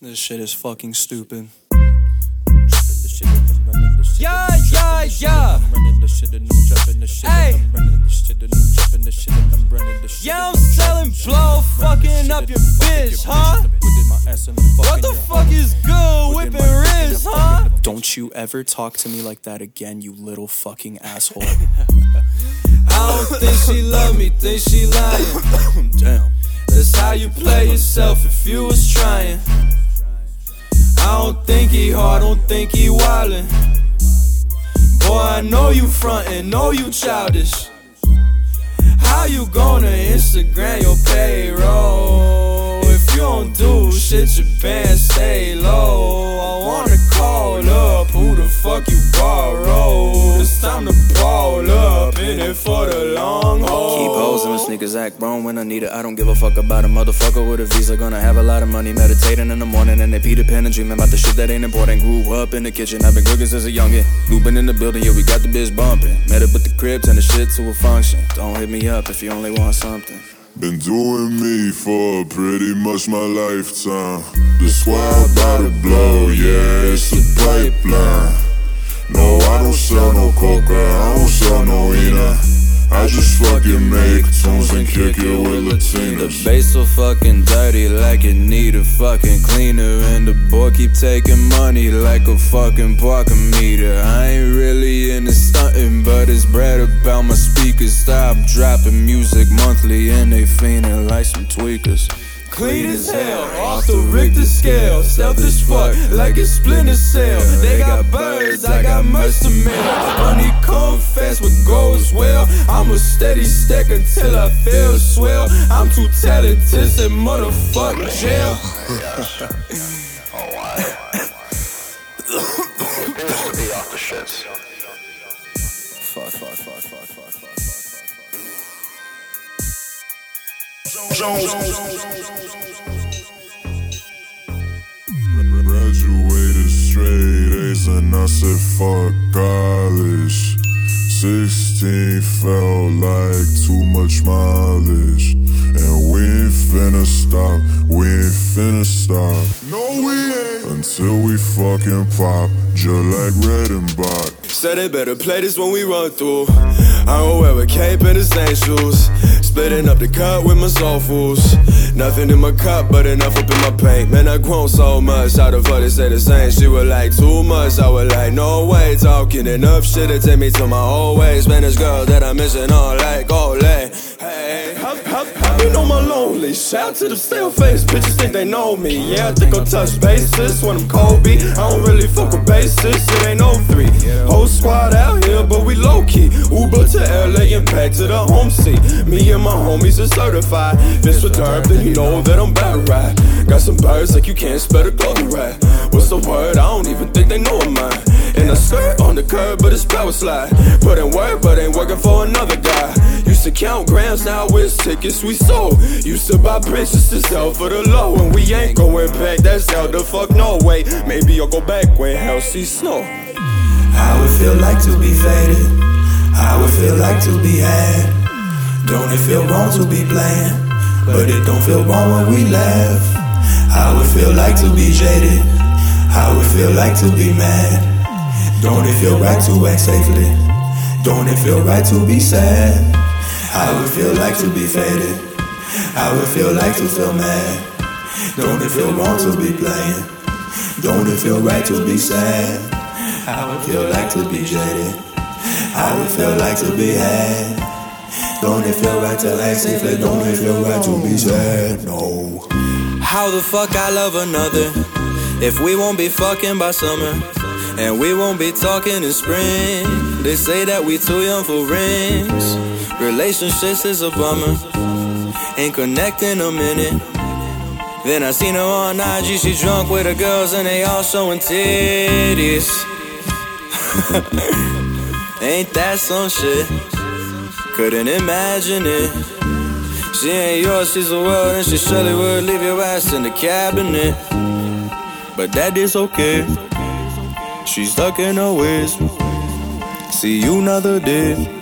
This shit is fucking stupid. Yeah, yeah, yeah. Hey. Yeah, I'm selling blow, fucking up your bitch, huh? What the fuck is good whipping wrist, huh? Don't you ever talk to me like that again, you little fucking asshole. I don't think she love me, think she lying. Damn. That's how you play yourself if you was trying. Think he hard, don't think he wildin'. Boy, I know you frontin', know you childish. How you gonna Instagram your payroll? If you don't do shit, your band stay low. I wanna grown when I need it. I don't give a fuck about a motherfucker with a visa. Gonna have a lot of money, meditating in the morning, and they Peter Pan and dreaming about the shit that ain't important. Grew up in the kitchen, I've been cooking since a youngin'. Looping in the building, yeah, we got the biz bumping. Met up with the cribs and the shit to a function. Don't hit me up if you only want something. Been doing me for pretty much my lifetime. The squad about to blow, yeah, it's a pipeline. I just fucking make tunes and kick it with The Latinas. bass so fucking dirty, like it need a fucking cleaner. And the boy keep taking money like a fucking parking meter. I ain't really into stunting, but it's bread about my speakers. Stop dropping music monthly, and they fiending like some tweakers. Clean as hell, off the Richter scale. Selfish fuck, like a splinter cell. They got birds, I got mercy mail. Money come fast, what goes well. I'm a steady stack until I feel swell. I'm too talented, say motherfuck jail. Fuck, fuck, fuck, fuck, fuck, fuck, fuck, fuck. Graduated straight A's and I said fuck college. 16 felt like too much mileage. And we ain't finna stop, we ain't finna stop. No, we ain't. Until we fucking pop, just like Redenbacher. Said they better play this when we run through. I don't wear a cape and the same shoes. Splitting up the cut with my soul fools. Nothing in my cup, but enough up in my paint. Man, I grown so much. How the fuck they say the same? She was like too much. I was like, no way. Talking enough shit to take me to my old ways. Man, Spanish girl that I'm missing all like how you know my lonely? Shout to the still face. Bitches think they know me. Yeah, I think I'll touch bases when I'm Kobe. I don't really fuck with bases. It ain't no three. Whole squad out key. Uber to LA and back to the home seat. Me and my homies are certified. This dirt, then you know that I'm bad right. Got some birds like you can't spell the clothing right. What's the word? I don't even think they know of mine. In a skirt on the curb, but it's power slide. Put in work, but ain't working for another guy. Used to count grams, now it's tickets we sold. Used to buy bridges to sell for the low, and we ain't going back. That's out the fuck no way. Maybe I'll go back when hell sees snow. How it feel like to be faded? How it feel like to be had? Don't it feel wrong to be playing? But it don't feel wrong when we laugh. How it feel like to be jaded? How it feel like to be mad? Don't it feel right to act safely? Don't it feel right to be sad? How it feel like to be faded? How it feel like to feel mad? Don't it feel wrong to be playing? Don't it feel right to be sad? How it feel like to be jaded? How it feel like to be had? Don't it feel right to ask if safely? Don't it feel right to be sad? No. How the fuck I love another if we won't be fucking by summer and we won't be talking in spring? They say that we too young for rings. Relationships is a bummer. Ain't connecting a minute. Then I seen her on IG, she drunk with her girls and they all showing titties. Ain't that some shit? Couldn't imagine it. She ain't yours, she's the world, and she surely would leave your ass in the cabinet. But that is okay. She's stuck in her ways. See you another day.